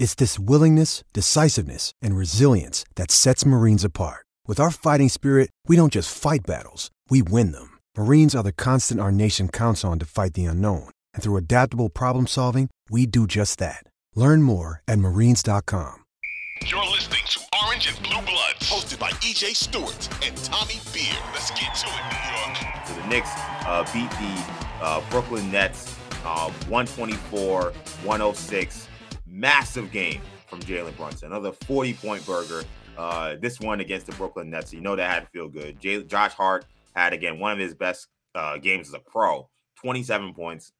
It's this willingness, decisiveness, and resilience that sets Marines apart. With our fighting spirit, we don't just fight battles, we win them. Marines are the constant our nation counts on to fight the unknown. And through adaptable problem solving, we do just that. Learn more at marines.com. You're listening to Orange and Blue Bloods, hosted by EJ Stewart and Tommy Beer. Let's get to it, New York. So the Knicks uh, beat the uh, Brooklyn Nets uh, 124 106 massive game from Jalen Brunson. Another 40 point burger. Uh, this one against the Brooklyn Nets. You know that had to feel good. Josh Hart had, again, one of his best uh, games as a pro 27 points,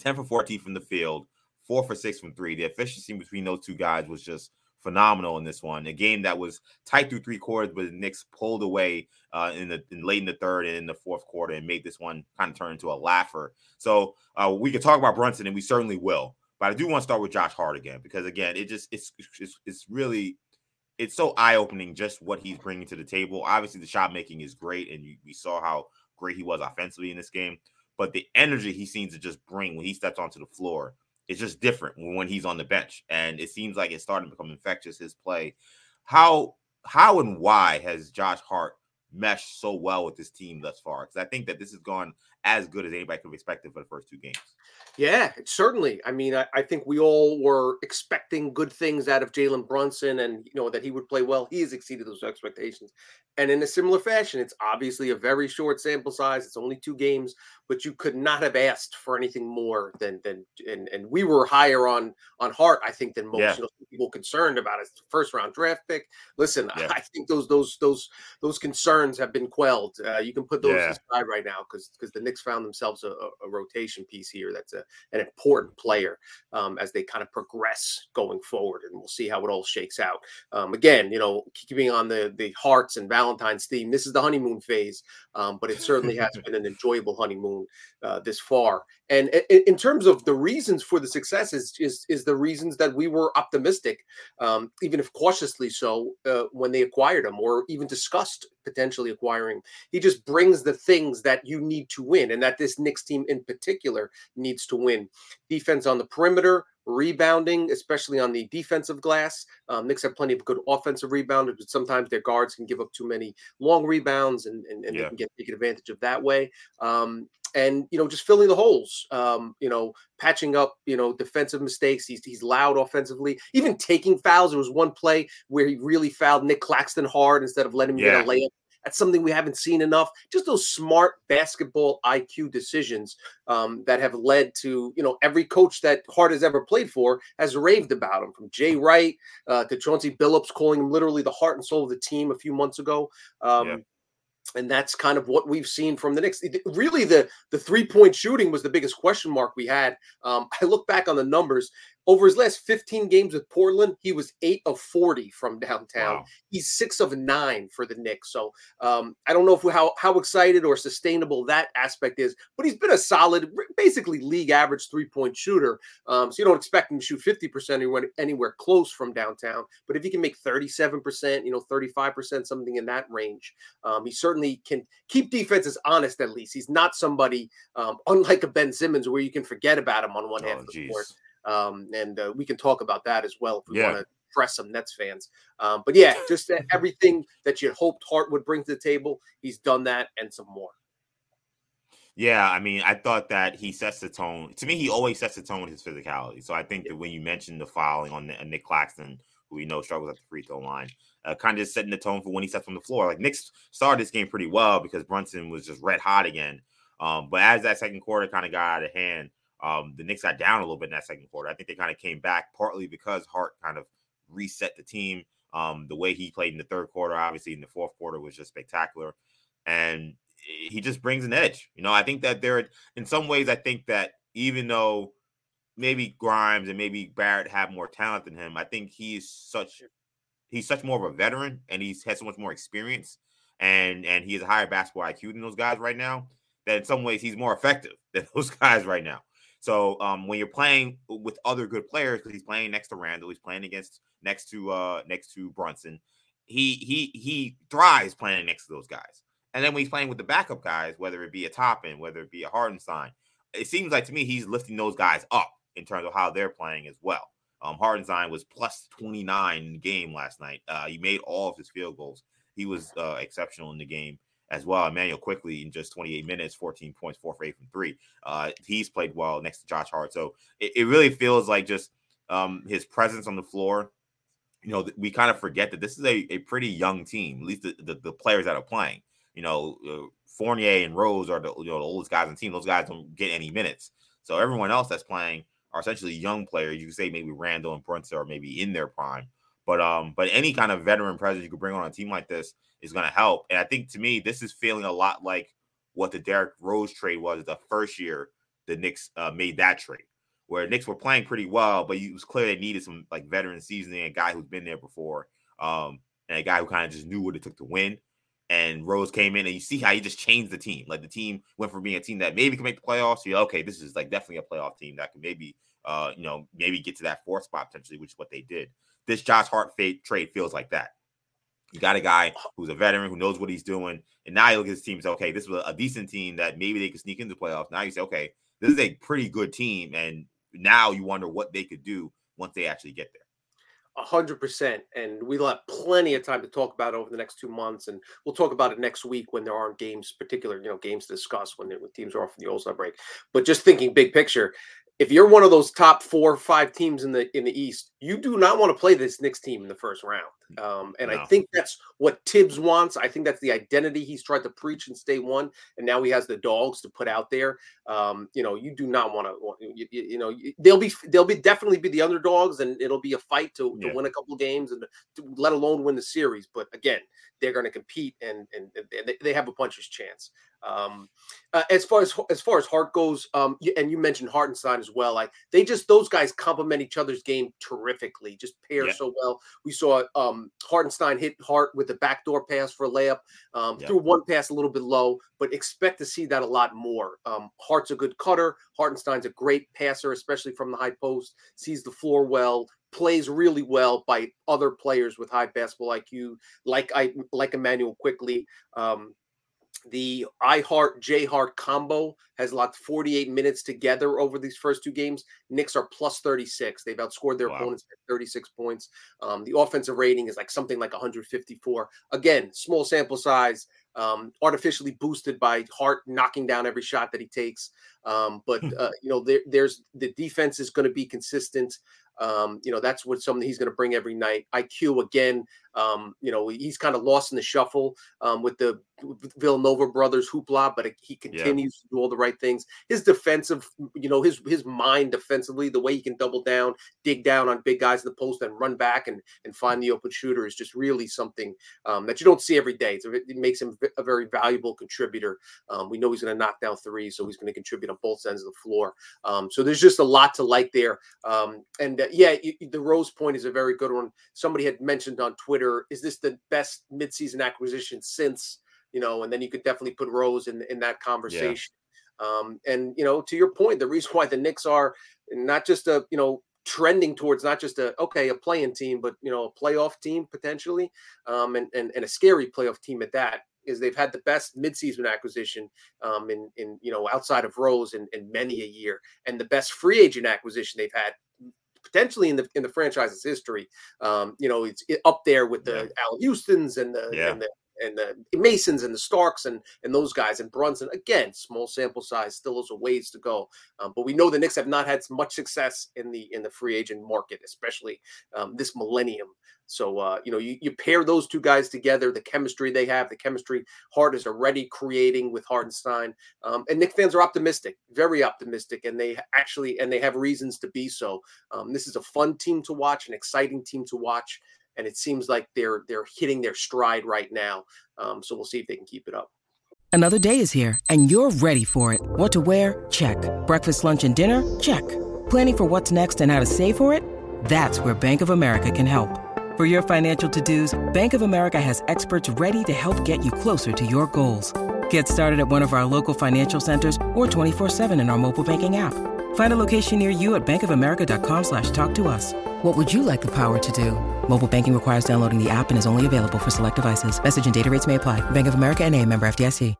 10 for 14 from the field, four for six from three. The efficiency between those two guys was just phenomenal in this one. A game that was tight through three quarters, but the Knicks pulled away uh, in the in late in the third and in the fourth quarter and made this one kind of turn into a laugher. So uh, we could talk about Brunson, and we certainly will. But I do want to start with Josh Hart again because again, it just it's it's, it's really it's so eye opening just what he's bringing to the table. Obviously, the shot making is great, and you, we saw how great he was offensively in this game. But the energy he seems to just bring when he steps onto the floor is just different when he's on the bench, and it seems like it's starting to become infectious. His play, how how and why has Josh Hart meshed so well with this team thus far? Because I think that this has gone as good as anybody could have expected for the first two games. Yeah, certainly. I mean, I, I, think we all were expecting good things out of Jalen Brunson and, you know, that he would play well. He has exceeded those expectations. And in a similar fashion, it's obviously a very short sample size. It's only two games, but you could not have asked for anything more than, than, and, and we were higher on, on Hart, I think, than most yeah. you know, people concerned about his first round draft pick. Listen, yeah. I think those, those, those, those concerns have been quelled. Uh, you can put those yeah. aside right now because, because the Knicks found themselves a, a rotation piece here. That's a, an important player um, as they kind of progress going forward, and we'll see how it all shakes out. Um, again, you know, keeping on the the hearts and Valentine's theme, this is the honeymoon phase, um, but it certainly has been an enjoyable honeymoon uh, this far. And in terms of the reasons for the success, is is, is the reasons that we were optimistic, um, even if cautiously so, uh, when they acquired him, or even discussed potentially acquiring. He just brings the things that you need to win, and that this Knicks team in particular needs to win. Defense on the perimeter, rebounding, especially on the defensive glass. Um, Knicks have plenty of good offensive rebounders, but sometimes their guards can give up too many long rebounds, and, and, and yeah. they can get taken advantage of that way. Um, and you know, just filling the holes. Um, you know, patching up. You know, defensive mistakes. He's he's loud offensively. Even taking fouls. There was one play where he really fouled Nic Claxton hard instead of letting him yeah. get a layup. That's something we haven't seen enough. Just those smart basketball IQ decisions um, that have led to, you know, every coach that Hart has ever played for has raved about him, from Jay Wright uh, to Chauncey Billups, calling him literally the heart and soul of the team a few months ago. Um, yeah and that's kind of what we've seen from the Knicks. Really, the the three point shooting was the biggest question mark we had. Um, I look back on the numbers. Over his last 15 games with Portland, he was eight of 40 from downtown. Wow. He's six of nine for the Knicks. So um, I don't know if how how excited or sustainable that aspect is, but he's been a solid, basically league average three point shooter. Um, so you don't expect him to shoot 50 percent anywhere, anywhere close from downtown. But if he can make 37 percent, you know, 35 percent, something in that range, um, he certainly can keep defenses honest. At least he's not somebody um, unlike a Ben Simmons where you can forget about him on one oh, half of the geez. court. Um, and uh, we can talk about that as well if we yeah. want to press some Nets fans. Um, but yeah, just everything that you hoped Hart would bring to the table, he's done that and some more. Yeah, I mean, I thought that he sets the tone. To me, he always sets the tone with his physicality. So I think that when you mentioned the fouling on Nic Claxton, who we know struggles at the free throw line, uh, kind of just setting the tone for when he steps on the floor. Like Nick started this game pretty well because Brunson was just red hot again. Um, but as that second quarter kind of got out of hand, um, the Knicks got down a little bit in that second quarter. I think they kind of came back partly because Hart kind of reset the team. Um, the way he played in the third quarter, obviously in the fourth quarter, was just spectacular, and he just brings an edge. You know, I think that there, in some ways, I think that even though maybe Grimes and maybe Barrett have more talent than him, I think he's such he's such more of a veteran and he's had so much more experience and and he has a higher basketball IQ than those guys right now. That in some ways he's more effective than those guys right now. So um, when you're playing with other good players, because he's playing next to Randle, he's playing against next to uh next to Brunson, he he he thrives playing next to those guys. And then when he's playing with the backup guys, whether it be a Toppin, whether it be a Hartenstein, it seems like to me he's lifting those guys up in terms of how they're playing as well. Um, Hartenstein was plus 29 in the game last night. Uh, he made all of his field goals. He was uh, exceptional in the game as well. Immanuel Quickley in just 28 minutes, 14 points, four for eight from three. Uh, he's played well next to Josh Hart. So it, it really feels like just um, his presence on the floor. You know, we kind of forget that this is a, a pretty young team, at least the, the, the players that are playing. You know, uh, Fournier and Rose are the, you know, the oldest guys on the team. Those guys don't get any minutes. So everyone else that's playing are essentially young players. You could say maybe Randle and Brunson are maybe in their prime. But um, but any kind of veteran presence you could bring on a team like this is going to help. And I think to me, this is feeling a lot like what the Derrick Rose trade was the first year the Knicks uh, made that trade, where Knicks were playing pretty well, but it was clear they needed some like veteran seasoning, a guy who's been there before, um, and a guy who kind of just knew what it took to win. And Rose came in, and you see how he just changed the team. Like the team went from being a team that maybe can make the playoffs to okay, this is like definitely a playoff team that can maybe, uh, you know, maybe get to that fourth spot potentially, which is what they did. This Josh Hart trade feels like that. You got a guy who's a veteran who knows what he's doing, and now you look at his team say, okay, this was a decent team that maybe they could sneak into playoffs. Now you say, okay, this is a pretty good team, and now you wonder what they could do once they actually get there. A hundred percent, and we'll have plenty of time to talk about over the next two months, and we'll talk about it next week when there aren't games, particular you know games to discuss when, when teams are off in the All Star break. But just thinking big picture, if you're one of those top four or five teams in the in the East, you do not want to play this Knicks team in the first round. Um, and no. I think that's what Tibbs wants. I think that's the identity he's tried to preach in State One, and now he has the dogs to put out there. Um, you know, you do not want to. You, you, know, they'll be they'll be definitely be the underdogs, and it'll be a fight to, to yeah. win a couple games, and to, let alone win the series. But again, they're going to compete, and and, and they have a puncher's chance. Um, uh, as far as as far as Hart goes, um, and you mentioned Hartenstein as well. Like they just those guys complement each other's game terrifically, just pair yeah. so well. We saw um, Hartenstein hit Hart with the backdoor pass for a layup, um, yeah. threw one pass a little bit low, but expect to see that a lot more. Um, Hart's a good cutter. Hartenstein's a great passer, especially from the high post. Sees the floor well, plays really well by other players with high basketball IQ, like I like Immanuel Quickley. Um, the iHeart J Hart combo has locked 48 minutes together over these first two games. Knicks are plus 36. They've outscored their wow. opponents by 36 points. Um, the offensive rating is like something like 154. Again, small sample size, um, artificially boosted by Hart knocking down every shot that he takes. Um, but uh, you know, there, there's the defense is going to be consistent. Um, you know, that's what something he's going to bring every night. IQ again, um, you know, he's kind of lost in the shuffle um, with the Villanova brothers hoopla, but he continues yeah. to do all the right things. His defensive, you know, his his mind defensively, the way he can double down, dig down on big guys in the post, and run back and and find the open shooter is just really something um, that you don't see every day. So it, makes him a very valuable contributor. Um, we know he's going to knock down three, so he's going to contribute on both ends of the floor. Um, so there's just a lot to like there. Um, and uh, yeah, you, the Rose point is a very good one. Somebody had mentioned on Twitter Twitter, is this the best midseason acquisition since, you know, and then you could definitely put Rose in, in that conversation. Yeah. Um, and, you know, to your point, the reason why the Knicks are not just a, you know, trending towards not just a okay a playing team but you know a playoff team potentially um, and, and and a scary playoff team at that is they've had the best midseason acquisition um, in in you know outside of Rose in, in many a year, and the best free agent acquisition they've had potentially in the in the franchise's history. Um, you know, it's up there with the yeah. Allan Houston's and the, yeah. and the and the Masons and the Starks and and those guys and Brunson. Again small sample size still has a ways to go. Um, but we know the Knicks have not had much success in the in the free agent market especially um, this millennium. So uh, you know you, you pair those two guys together the chemistry they have the chemistry Hart is already creating with Hartenstein um, and Knick fans are optimistic very optimistic and they actually and they have reasons to be so. Um, this is a fun team to watch an exciting team to watch and it seems like they're they're hitting their stride right now. Um, so we'll see if they can keep it up. Another day is here, and you're ready for it. What to wear? Check. Breakfast, lunch, and dinner? Check. Planning for what's next and how to save for it? That's where Bank of America can help. For your financial to-dos, Bank of America has experts ready to help get you closer to your goals. Get started at one of our local financial centers or 24-7 in our mobile banking app. Find a location near you at bankofamerica.com slash talk to us. What would you like the power to do? Mobile banking requires downloading the app and is only available for select devices. Message and data rates may apply. Bank of America and a member FDIC.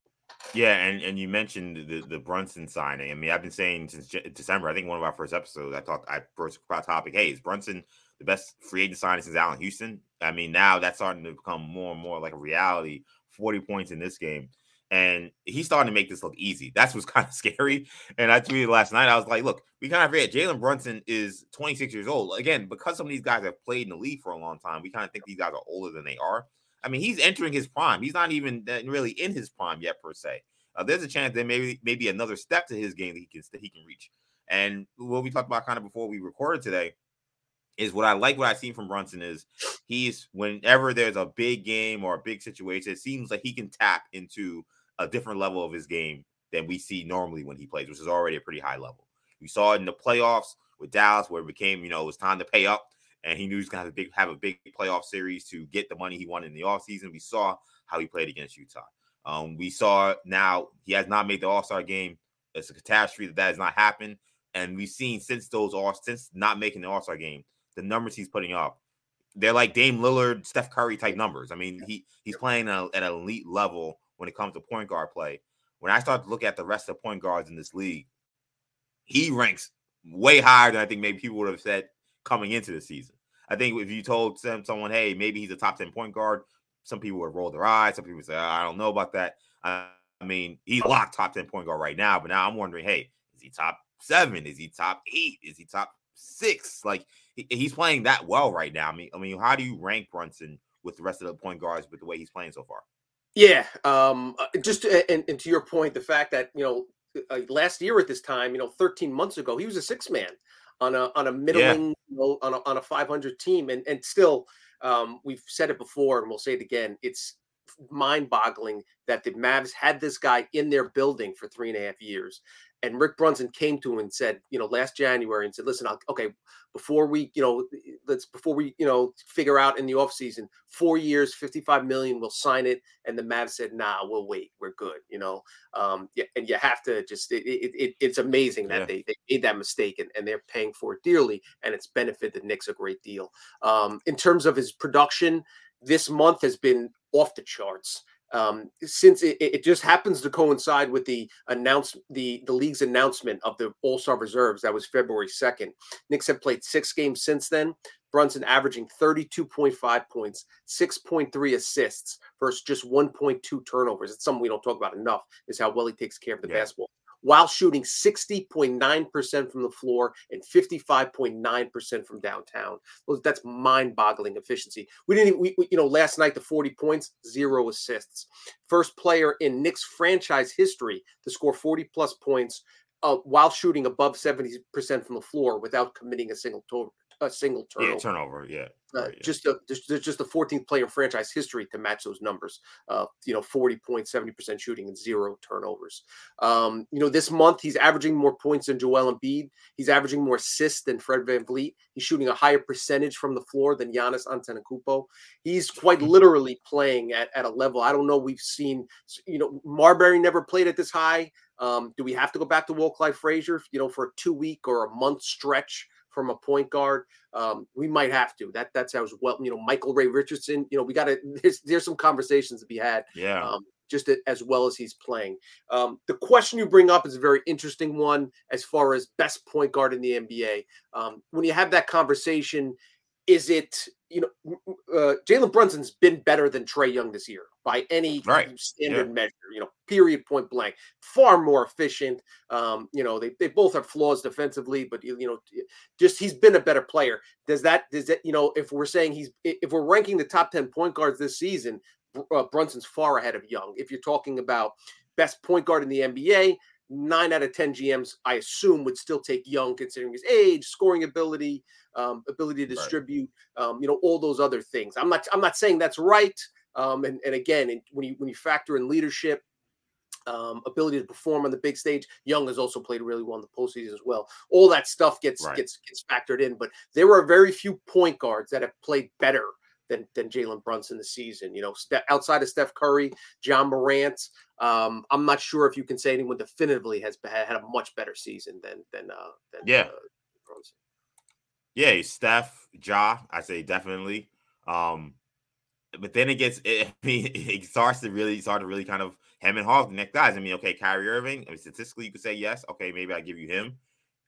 Yeah, and, and you mentioned the, the Brunson signing. I mean, I've been saying since December, I think one of our first episodes, I talked, I first about topic, hey, is Brunson – the best free agent signing since Allan Houston. I mean, now that's starting to become more and more like a reality. 40 points in this game. And he's starting to make this look easy. That's what's kind of scary. And I tweeted last night, I was like, look, we kind of forget Jalen Brunson is 26 years old. Again, because some of these guys have played in the league for a long time, we kind of think these guys are older than they are. I mean, he's entering his prime. He's not even really in his prime yet, per se. Uh, there's a chance that maybe maybe another step to his game that he can that he can reach. And what we talked about kind of before we recorded today, is what I like what I've seen from Brunson is he's whenever there's a big game or a big situation, it seems like he can tap into a different level of his game than we see normally when he plays, which is already a pretty high level. We saw it in the playoffs with Dallas where it became, you know, it was time to pay up and he knew he was gonna have a big have a big playoff series to get the money he wanted in the offseason. We saw how he played against Utah. Um, we saw now he has not made the All-Star game. It's a catastrophe that that has not happened. And we've seen since those all since not making the All-Star game, the numbers he's putting up, they're like Dame Lillard, Steph Curry type numbers. I mean, he he's playing at, at an elite level when it comes to point guard play. When I start to look at the rest of the point guards in this league, he ranks way higher than I think maybe people would have said coming into the season. I think if you told someone, hey, maybe he's a top 10 point guard, some people would roll their eyes. Some people would say, I don't know about that. I mean, he's locked top 10 point guard right now, but now I'm wondering, hey, is he top seven? Is he top eight? Is he top six? Like he, he's playing that well right now. I mean, I mean, how do you rank Brunson with the rest of the point guards with the way he's playing so far? Yeah, um, uh, just and, and to your point, the fact that you know uh, last year at this time, you know, 13 months ago, he was a six man on a on a middling, yeah. you know, on a on a 500 team, and and still, um, we've said it before, and we'll say it again. It's mind boggling that the Mavs had this guy in their building for three and a half years, and Rick Brunson came to him and said, you know, last January and said, listen, I'll, okay, before we, you know, let's before we, you know, figure out in the offseason, four years, 55 million, we'll sign it. And the Mavs said, nah, we'll wait. We're good, you know. Um, yeah, and you have to just it, it, it it's amazing that yeah. they, they made that mistake and, and they're paying for it dearly, and it's benefited the Knicks a great deal. Um, in terms of his production, this month has been off the charts um, since it, it, just happens to coincide with the announce the the league's announcement of the All Star reserves that was February second. Knicks have played six games since then. Brunson averaging 32.5 points, 6.3 assists versus just 1.2 turnovers. It's something we don't talk about enough, is how well he takes care of the yeah. basketball while shooting 60.9% from the floor and 55.9% from downtown. That's mind-boggling efficiency. We didn't, we, we, you know, last night the 40 points, zero assists. First player in Knicks franchise history to score 40 plus points uh, while shooting above 70% from the floor without committing a single to- a single turnover. Yeah, turnover. Yeah. Uh, yeah. Just a just, just the 14th player in franchise history to match those numbers. Uh, you know, 40 points, 70% shooting, and zero turnovers. Um, you know, this month he's averaging more points than Joel Embiid. He's averaging more assists than Fred Van VanVleet. He's shooting a higher percentage from the floor than Giannis Antetokounmpo. He's quite mm-hmm. literally playing at, at a level I don't know we've seen. You know, Marbury never played at this high. Um, do we have to go back to Walt Clyde Frazier, you know, for a two week or a month stretch from a point guard. Um, we might have to. That that's as well. You know, Michael Ray Richardson. You know, we got to. There's there's some conversations to be had. Yeah. Um, just as well as he's playing. Um, the question you bring up is a very interesting one as far as best point guard in the NBA. Um, when you have that conversation, is it you know uh, Jalen Brunson's been better than Trae Young this year by any right. standard yeah. measure. You know, period, point blank. Far more efficient. Um, you know, they, they both have flaws defensively, but you know, just he's been a better player. Does that does that you know if we're saying he's if we're ranking the top ten point guards this season, uh, Brunson's far ahead of Young. If you're talking about best point guard in the NBA, nine out of 10 GMs, I assume, would still take Young considering his age, scoring ability, um, ability to distribute, right. um, you know, all those other things. I'm not, I'm not saying that's right. Um, and, and again, when you, when you factor in leadership, um, ability to perform on the big stage. Young has also played really well in the postseason as well. All that stuff gets right. gets gets factored in, but there are very few point guards that have played better than than Jalen Brunson this season. You know, st- outside of Steph Curry, Ja Morant, um, I'm not sure if you can say anyone definitively has had a much better season than than uh, than yeah. Uh. Yeah, Steph, Ja, I say definitely. Um, but then it gets, it, I mean, it starts to really start to really kind of hem and haw the next guys. I mean, okay, Kyrie Irving. I mean, statistically, you could say yes. Okay, maybe I give you him.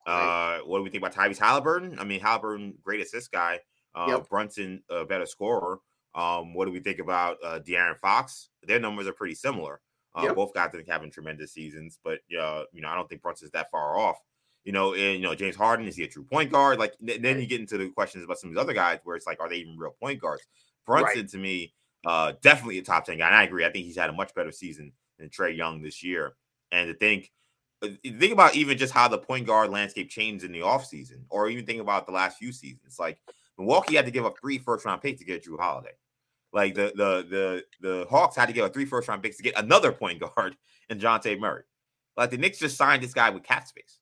Right. Uh, what do we think about Tyrese Halliburton? I mean, Halliburton, great assist guy. Uh, yep. Brunson, a better scorer. Um, what do we think about uh, De'Aaron Fox? Their numbers are pretty similar. Uh, yep. Both guys think having tremendous seasons, but uh, you know, I don't think Brunson's that far off. You know, and you know, James Harden is he a true point guard? Like, then you get into the questions about some of these other guys where it's like, are they even real point guards? Brunson right. to me, uh, definitely a top 10 guy. And I agree. I think he's had a much better season than Trae Young this year. And to think, uh, think about even just how the point guard landscape changed in the offseason, or even think about the last few seasons. Like Milwaukee had to give up three first round picks to get Jrue Holiday. Like the the the the Hawks had to give up three first round picks to get another point guard in Dejounte Murray. Like the Knicks just signed this guy with cap space.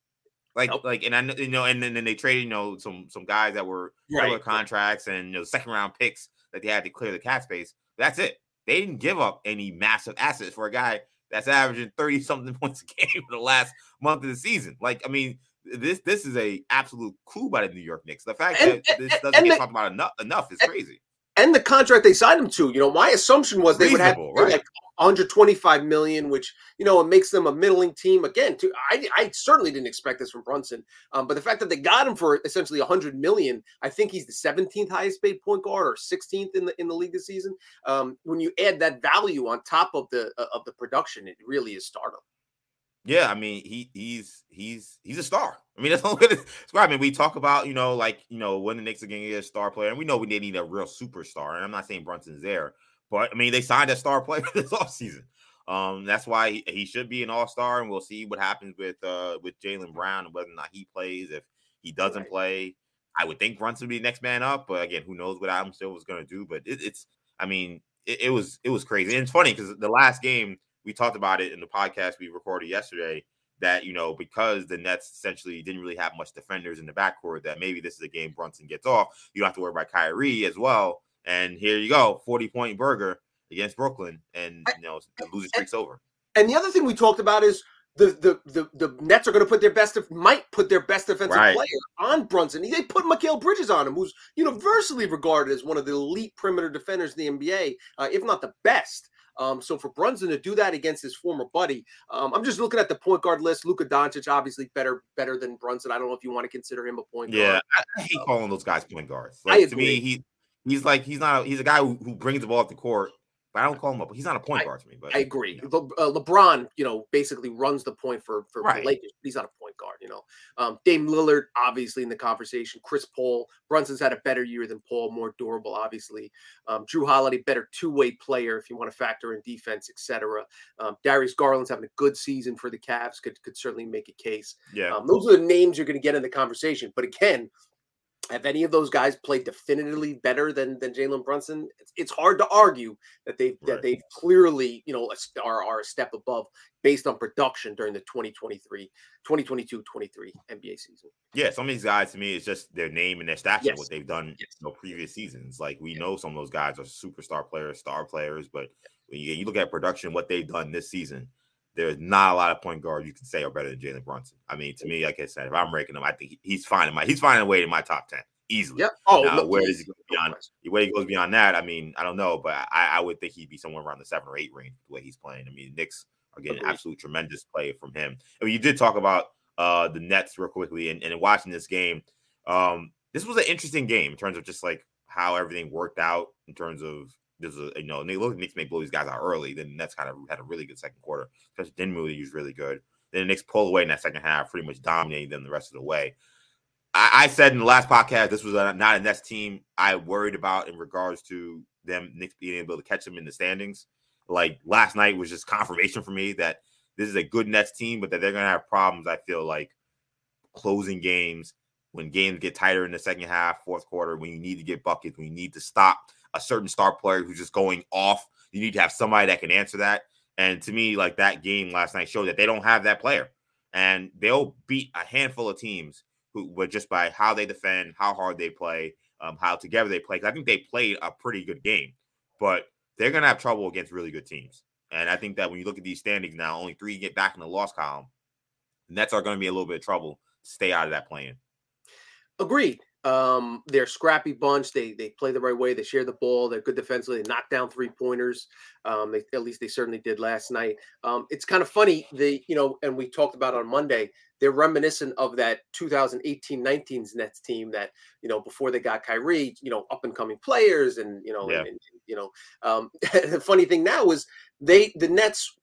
Like, nope. like, and I you know, and then, then they traded, you know, some some guys that were right. contracts and you know second round picks that they had to clear the cap space. That's it. They didn't give up any massive assets for a guy that's averaging 30 something points a game for the last month of the season. Like, I mean, this this is a absolute coup by the New York Knicks. The fact and, that this doesn't get the, talked about enough enough is crazy and the contract they signed him to. You know, my assumption was they Reasonable, would have right. like 125 million, which you know it makes them a middling team. Again, to, I, I certainly didn't expect this from Brunson, um, but the fact that they got him for essentially 100 million, I think he's the 17th highest paid point guard or 16th in the in the league this season. Um, when you add that value on top of the uh, of the production, it really is stardom. Yeah, I mean he he's he's he's a star. I mean that's all good. I mean we talk about you know like you know when the Knicks are getting a star player, and we know we didn't need a real superstar. And I'm not saying Brunson's there, but I mean they signed a star player this offseason. Um, that's why he, he should be an all star, and we'll see what happens with uh with Jaylen Brown and whether or not he plays. If he doesn't right. play, I would think Brunson would be the next man up. But again, who knows what Adam Silver was going to do? But it, it's I mean it, it was it was crazy, and it's funny because the last game we talked about it in the podcast we recorded yesterday that you know because the Nets essentially didn't really have much defenders in the backcourt that maybe this is a game Brunson gets off. You don't have to worry about Kyrie as well. And here you go, forty point burger against Brooklyn, and you know the losing streak's over. And the other thing we talked about is the the the, the Nets are going to put their best might put their best defensive right. player on Brunson. They put Mikal Bridges on him, who's universally regarded as one of the elite perimeter defenders in the NBA, uh, if not the best. Um, so for Brunson to do that against his former buddy, um, I'm just looking at the point guard list. Luka Doncic, obviously better better than Brunson. I don't know if you want to consider him a point yeah, guard. Yeah, I, I, hate calling those guys point guards. Like, to me, he he's like he's not a, he's a guy who, who brings the ball up the court but I don't call him up. He's not a point I, guard to me. But I agree. Le, uh, LeBron, you know, basically runs the point for for right. the Lakers. He's not a point guard. You know, um, Dame Lillard obviously in the conversation. Chris Paul, Brunson's had a better year than Paul, more durable, obviously. Um, Jrue Holiday, better two way player if you want to factor in defense, etc. Um, Darius Garland's having a good season for the Cavs. Could could certainly make a case. Yeah, um, those are the names you're going to get in the conversation. But again, have any of those guys played definitively better than than Jalen Brunson? It's, it's, hard to argue that they right. that they clearly you know are are a step above based on production during the 2023 2022 23 NBA season. Yeah, some of these guys to me it's just their name and their stature, yes. what they've done yes. you know, previous seasons. Like we yeah. know some of those guys are superstar players, star players, but when you, you look at production, what they've done this season, there's not a lot of point guards you can say are better than Jalen Brunson. I mean, to me, like I said, if I'm ranking him, I think he's finding my he's finding a way in my top ten easily. Yep. Oh, now, look, where does he go beyond? Where he goes beyond that, I mean, I don't know, but I, I would think he'd be somewhere around the seven or eight range the way he's playing. I mean, Knicks are getting Agreed. absolute tremendous play from him. I mean, you did talk about uh the Nets real quickly, and, and watching this game, um, this was an interesting game in terms of just like how everything worked out in terms of there's a you know they look Knicks may blow these guys out early. Then the Nets kind of had a really good second quarter. Especially Dinwiddie was really good. Then the Knicks pull away in that second half, pretty much dominating them the rest of the way. I, I said in the last podcast this was a, not a Nets team I worried about in regards to them Knicks being able to catch them in the standings. Like last night was just confirmation for me that this is a good Nets team, but that they're gonna have problems. I feel like closing games when games get tighter in the second half, fourth quarter, when you need to get buckets, when you need to stop a certain star player who's just going off. You need to have somebody that can answer that. And to me, like that game last night showed that they don't have that player. And they'll beat a handful of teams who, but just by how they defend, how hard they play, um, how together they play. Because I think they played a pretty good game, but they're to have trouble against really good teams. And I think that when you look at these standings now, only three get back in the loss column. Nets are to be a little bit of trouble to stay out of that playing. Agreed. Um, they're scrappy bunch. They they play the right way. They share the ball. They're good defensively. They knock down three pointers. Um, they, at least they certainly did last night. Um, it's kind of funny. The you know, and we talked about on Monday. They're reminiscent of that 2018-19's Nets team that you know before they got Kyrie. You know, up and coming players, and you know, yeah. and, and, you know. Um, the funny thing now is they the Nets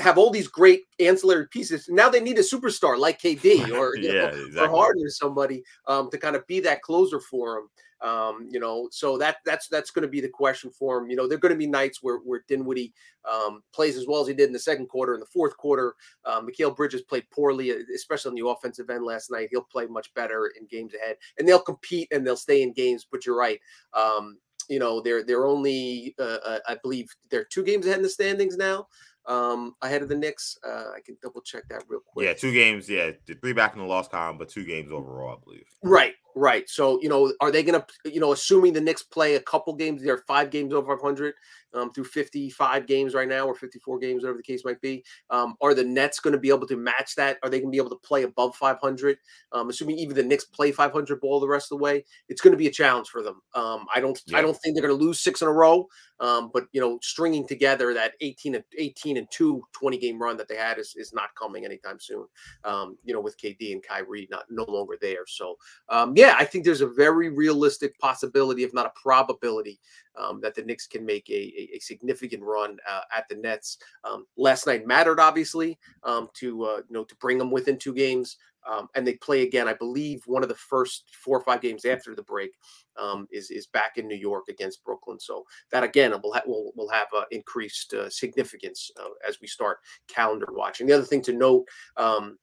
have all these great ancillary pieces. Now they need a superstar like KD or yeah, know, exactly. or Harden or somebody um, to kind of be that closer for them. Um, you know, so that that's that's going to be the question for him. You know, there are going to be nights where where Dinwiddie um, plays as well as he did in the second quarter. In the fourth quarter, um, Mikal Bridges played poorly, especially on the offensive end last night. He'll play much better in games ahead, and they'll compete and they'll stay in games. But you're right. Um, you know they're they're only uh, uh, I believe they're two games ahead in the standings now um, ahead of the Knicks. Uh, I can double check that real quick. Yeah, two games. Yeah, three back in the loss column, but two games overall, I believe. Right, right. So you know, are they going to, you know, assuming the Knicks play a couple games, they're five games over 500 um, through 55 games right now, or 54 games, whatever the case might be. Um, are the Nets going to be able to match that? Are they going to be able to play above 500? Um, assuming even the Knicks play 500 ball the rest of the way, it's going to be a challenge for them. Um, I don't, yeah. I don't think they're going to lose six in a row. Um, but you know, stringing together that 18 and 18 and two 20 game run that they had is, is not coming anytime soon. Um, you know, with KD and Kyrie not no longer there. So um, yeah, I think there's a very realistic possibility, if not a probability, um, that the Knicks can make a, a, a significant run uh, at the Nets. Um, last night mattered, obviously, um, to uh, you know to bring them within two games. Um, and they play again. I believe one of the first four or five games after the break um, is is back in New York against Brooklyn. So that again will ha- will, will have uh, increased uh, significance uh, as we start calendar watching. The other thing to note. Um,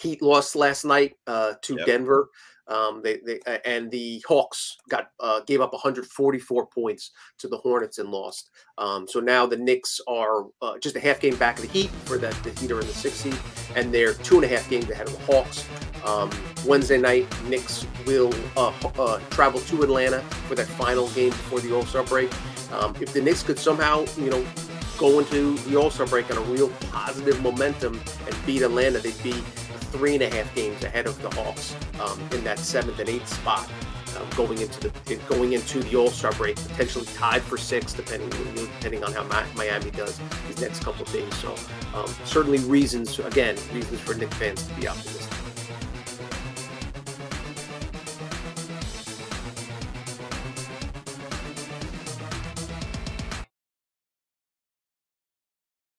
Heat lost last night uh, to yep. Denver. Um, they, they and the Hawks got uh, gave up 144 points to the Hornets and lost. Um, so now the Knicks are uh, just a half game back of the Heat for that the Heat are in the sixth seed, and they're two and a half games ahead of the Hawks. Um, Wednesday night, Knicks will uh, uh travel to Atlanta for that final game before the All Star break. Um, if the Knicks could somehow, you know, go into the All Star break on a real positive momentum and beat Atlanta, they'd be three and a half games ahead of the Hawks um, in that seventh and eighth spot. Um, going into the going into the All Star break, potentially tied for six, depending depending on how Miami does these next couple of days. So um, certainly reasons again reasons for Knick fans to be optimistic.